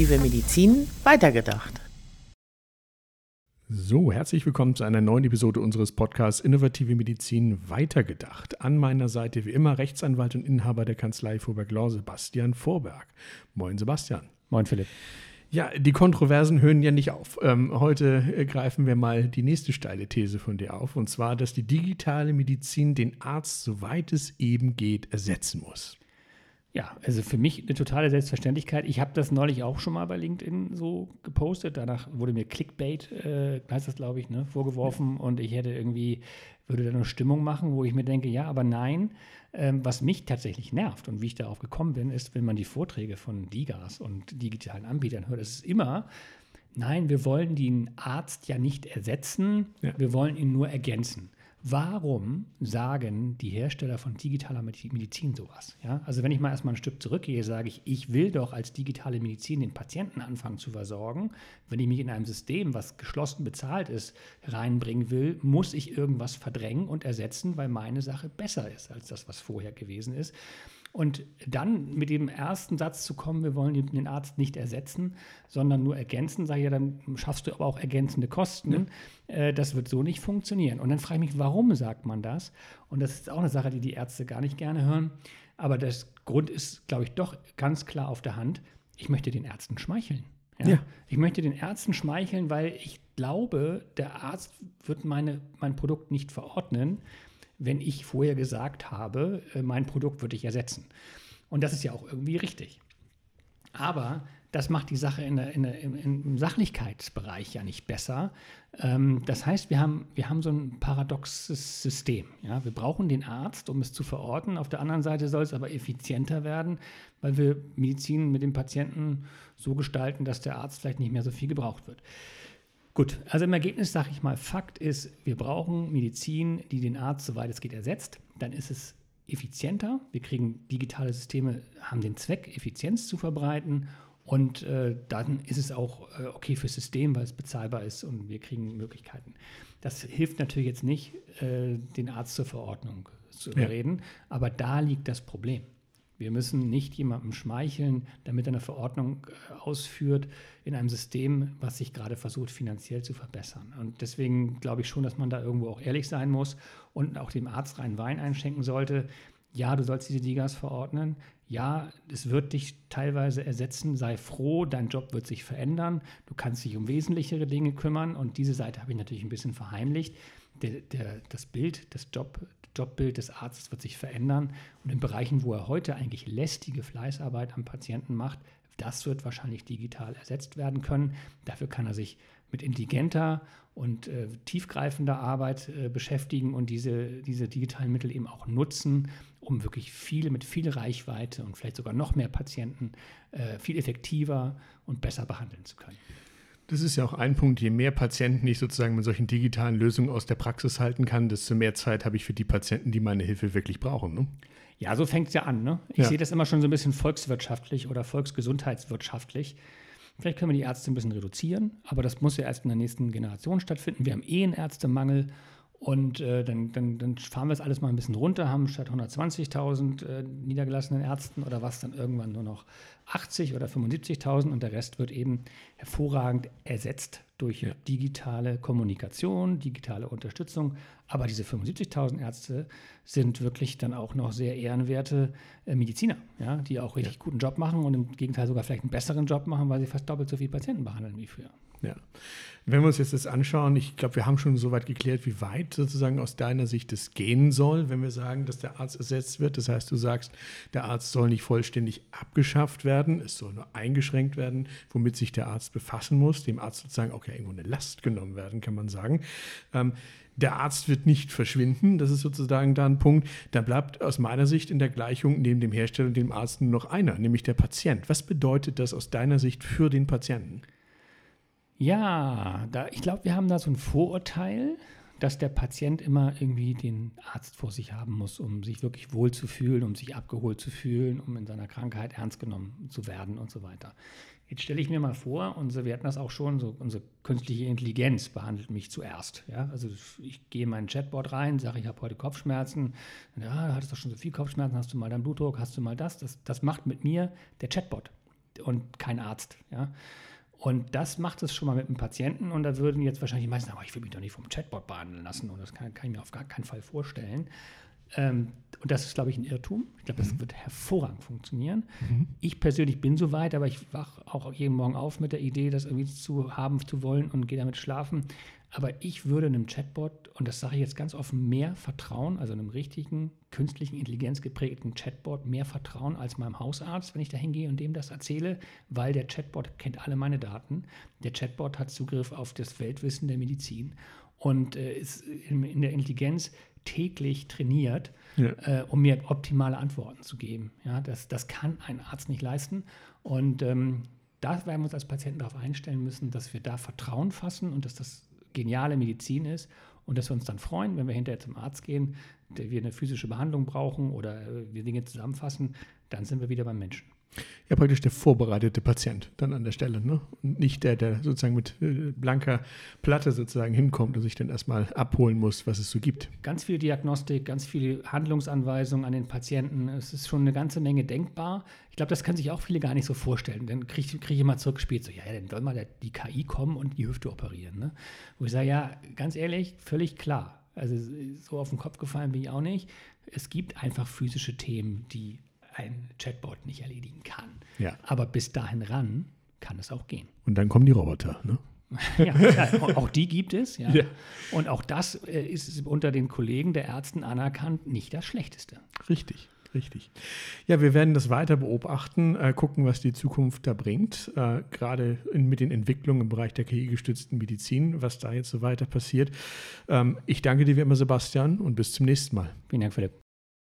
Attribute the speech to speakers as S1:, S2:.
S1: Innovative Medizin weitergedacht.
S2: So, herzlich willkommen zu einer neuen Episode unseres Podcasts Innovative Medizin weitergedacht. An meiner Seite wie immer Rechtsanwalt und Inhaber der Kanzlei Vorberg Law, Sebastian Vorberg. Moin Sebastian.
S3: Moin Philipp.
S2: Ja, die Kontroversen hören ja nicht auf. Ähm, heute äh, greifen wir mal die nächste steile These von dir auf, und zwar, dass die digitale Medizin den Arzt, soweit es eben geht, ersetzen muss.
S3: Ja, also für mich eine totale Selbstverständlichkeit. Ich habe das neulich auch schon mal bei LinkedIn so gepostet. Danach wurde mir Clickbait, äh, heißt das glaube ich, ne, vorgeworfen ja. und ich hätte irgendwie, würde da eine Stimmung machen, wo ich mir denke, ja, aber nein. Ähm, was mich tatsächlich nervt und wie ich darauf gekommen bin, ist, wenn man die Vorträge von Digas und digitalen Anbietern hört, es ist immer, nein, wir wollen den Arzt ja nicht ersetzen, ja. wir wollen ihn nur ergänzen. Warum sagen die Hersteller von digitaler Medizin sowas? Ja? Also wenn ich mal erstmal ein Stück zurückgehe, sage ich, ich will doch als digitale Medizin den Patienten anfangen zu versorgen. Wenn ich mich in einem System, was geschlossen bezahlt ist, reinbringen will, muss ich irgendwas verdrängen und ersetzen, weil meine Sache besser ist als das, was vorher gewesen ist. Und dann mit dem ersten Satz zu kommen, wir wollen den Arzt nicht ersetzen, sondern nur ergänzen, sage ich ja, dann schaffst du aber auch ergänzende Kosten. Ja. Äh, das wird so nicht funktionieren. Und dann frage ich mich, warum sagt man das? Und das ist auch eine Sache, die die Ärzte gar nicht gerne hören. Aber das Grund ist, glaube ich, doch ganz klar auf der Hand. Ich möchte den Ärzten schmeicheln. Ja? ja? Ich möchte den Ärzten schmeicheln, weil ich glaube, der Arzt wird meine, mein Produkt nicht verordnen wenn ich vorher gesagt habe, äh, mein Produkt würde ich ersetzen. Und das ist ja auch irgendwie richtig. Aber das macht die Sache in der, in der, im, Sachlichkeitsbereich ja nicht besser. Ähm, das heißt, wir haben, wir haben so ein paradoxes System. Ja? Wir brauchen den Arzt, um es zu verorten. Auf der anderen Seite soll es aber effizienter werden, weil wir Medizin mit dem Patienten so gestalten, dass der Arzt vielleicht nicht mehr so viel gebraucht wird. Gut, also im Ergebnis sage ich mal, Fakt ist, wir brauchen Medizin, die den Arzt, soweit es geht, ersetzt. Dann ist es effizienter. Wir kriegen digitale Systeme, haben den Zweck, Effizienz zu verbreiten. Und äh, dann ist es auch äh, okay fürs System, weil es bezahlbar ist und wir kriegen Möglichkeiten. Das hilft natürlich jetzt nicht, äh, den Arzt zur Verordnung zu überreden, ja. aber da liegt das Problem. Wir müssen nicht jemandem schmeicheln, damit er eine Verordnung äh, ausführt in einem System, was sich gerade versucht, finanziell zu verbessern. Und deswegen glaube ich schon, dass man da irgendwo auch ehrlich sein muss und auch dem Arzt rein Wein einschenken sollte. Ja, du sollst diese Digas verordnen. Ja, es wird dich teilweise ersetzen. Sei froh, dein Job wird sich verändern. Du kannst dich um wesentlichere Dinge kümmern. Und diese Seite habe ich natürlich ein bisschen verheimlicht. Der, der, das Bild, das Job, Jobbild des Arztes wird sich verändern und in Bereichen, wo er heute eigentlich lästige Fleißarbeit am Patienten macht, das wird wahrscheinlich digital ersetzt werden können. Dafür kann er sich mit intelligenter und äh, tiefgreifender Arbeit äh, beschäftigen und diese, diese digitalen Mittel eben auch nutzen, um wirklich viele mit viel Reichweite und vielleicht sogar noch mehr Patienten äh, viel effektiver und besser behandeln zu können.
S2: Das ist ja auch ein Punkt, je mehr Patienten ich sozusagen mit solchen digitalen Lösungen aus der Praxis halten kann, desto mehr Zeit habe ich für die Patienten, die meine Hilfe wirklich brauchen. Ne?
S3: Ja, so fängt es ja an. Ne? Ich ja. sehe das immer schon so ein bisschen volkswirtschaftlich oder volksgesundheitswirtschaftlich. Vielleicht können wir die Ärzte ein bisschen reduzieren, aber das muss ja erst in der nächsten Generation stattfinden. Wir haben eh einen Ärztemangel und äh, dann, dann, dann, fahren wir es alles mal ein bisschen runter, haben statt 120.000 äh, niedergelassenen Ärzten oder was dann irgendwann nur noch 80 oder 75.000 und der Rest wird eben hervorragend ersetzt durch ja. digitale Kommunikation, digitale Unterstützung. Aber diese 75.000 Ärzte sind wirklich dann auch noch sehr ehrenwerte äh, Mediziner, ja, die auch richtig ja. guten Job machen und im Gegenteil sogar vielleicht einen besseren Job machen, weil sie fast doppelt so viele Patienten behandeln wie früher.
S2: Ja. Wenn wir uns jetzt das anschauen, ich glaube, wir haben schon so weit geklärt, wie weit sozusagen aus deiner Sicht es gehen soll, wenn wir sagen, dass der Arzt ersetzt wird. Das heißt, du sagst, der Arzt soll nicht vollständig abgeschafft werden, es soll nur eingeschränkt werden, womit sich der Arzt befassen muss, dem Arzt sozusagen auch ja irgendwo eine Last genommen werden, kann man sagen. Ähm, der Arzt wird nicht verschwinden, das ist sozusagen da ein Punkt. Da bleibt aus meiner Sicht in der Gleichung neben dem Hersteller und dem Arzt nur noch einer, nämlich der Patient. Was bedeutet das aus deiner Sicht für den Patienten?
S3: Ja, da, ich glaube, wir haben da so ein Vorurteil, dass der Patient immer irgendwie den Arzt vor sich haben muss, um sich wirklich wohl zu fühlen, um sich abgeholt zu fühlen, um in seiner Krankheit ernst genommen zu werden und so weiter. Jetzt stelle ich mir mal vor, unsere, wir hatten das auch schon, so, unsere künstliche Intelligenz behandelt mich zuerst. Ja? Also ich gehe in meinen Chatbot rein, sage, ich habe heute Kopfschmerzen. Ja, du hattest doch schon so viel Kopfschmerzen, hast du mal deinen Blutdruck, hast du mal das? Das, das macht mit mir der Chatbot und kein Arzt. Ja? Und das macht es schon mal mit dem Patienten und da würden jetzt wahrscheinlich die meisten sagen, aber ich will mich doch nicht vom Chatbot behandeln lassen und das kann, kann ich mir auf gar keinen Fall vorstellen. Ähm, und das ist, glaube ich, ein Irrtum. Ich glaube, das mhm. wird hervorragend funktionieren. Mhm. Ich persönlich bin so weit, aber ich wache auch jeden Morgen auf mit der Idee, das irgendwie zu haben zu wollen und gehe damit schlafen. Aber ich würde einem Chatbot, und das sage ich jetzt ganz offen, mehr vertrauen, also einem richtigen, künstlichen Intelligenz geprägten Chatbot, mehr vertrauen als meinem Hausarzt, wenn ich da hingehe und dem das erzähle, weil der Chatbot kennt alle meine Daten. Der Chatbot hat Zugriff auf das Weltwissen der Medizin und äh, ist in, in, der Intelligenz täglich trainiert, ja. äh, um mir optimale Antworten zu geben. Ja, das, das kann ein Arzt nicht leisten. Und ähm, da werden wir uns als Patienten darauf einstellen müssen, dass wir da Vertrauen fassen und dass das geniale Medizin ist und dass wir uns dann freuen, wenn wir hinterher zum Arzt gehen, der wir eine physische Behandlung brauchen oder äh, wir Dinge zusammenfassen, dann sind wir wieder beim Menschen.
S2: Ja, praktisch der vorbereitete Patient dann an der Stelle, ne? Und nicht der, der sozusagen mit äh, blanker Platte sozusagen hinkommt und sich dann erstmal abholen muss, was es so gibt.
S3: Ganz viel Diagnostik, ganz viele Handlungsanweisungen an den Patienten. Es ist schon eine ganze Menge denkbar. Ich glaube, das können sich auch viele gar nicht so vorstellen. Dann kriege krieg ich immer zurückgespielt, so, ja, dann soll mal die KI kommen und die Hüfte operieren. Ne? Wo ich sage, ja, ganz ehrlich, völlig klar. Also so auf den Kopf gefallen bin ich auch nicht. Es gibt einfach physische Themen, die ein Chatbot nicht erledigen kann. Ja. Aber bis dahin ran kann es auch gehen.
S2: Und dann kommen die Roboter, ne?
S3: ja, ja, auch die gibt es, ja. ja. Und auch das äh, ist unter den Kollegen der Ärzten anerkannt nicht das Schlechteste.
S2: Richtig. Richtig. Ja, wir werden das weiter beobachten, äh, gucken, was die Zukunft da bringt, äh, gerade mit den Entwicklungen im Bereich der KI-gestützten Medizin, was da jetzt so weiter passiert. Ähm, ich danke dir wie immer, Sebastian, und bis zum nächsten Mal.
S3: Vielen Dank, Philipp.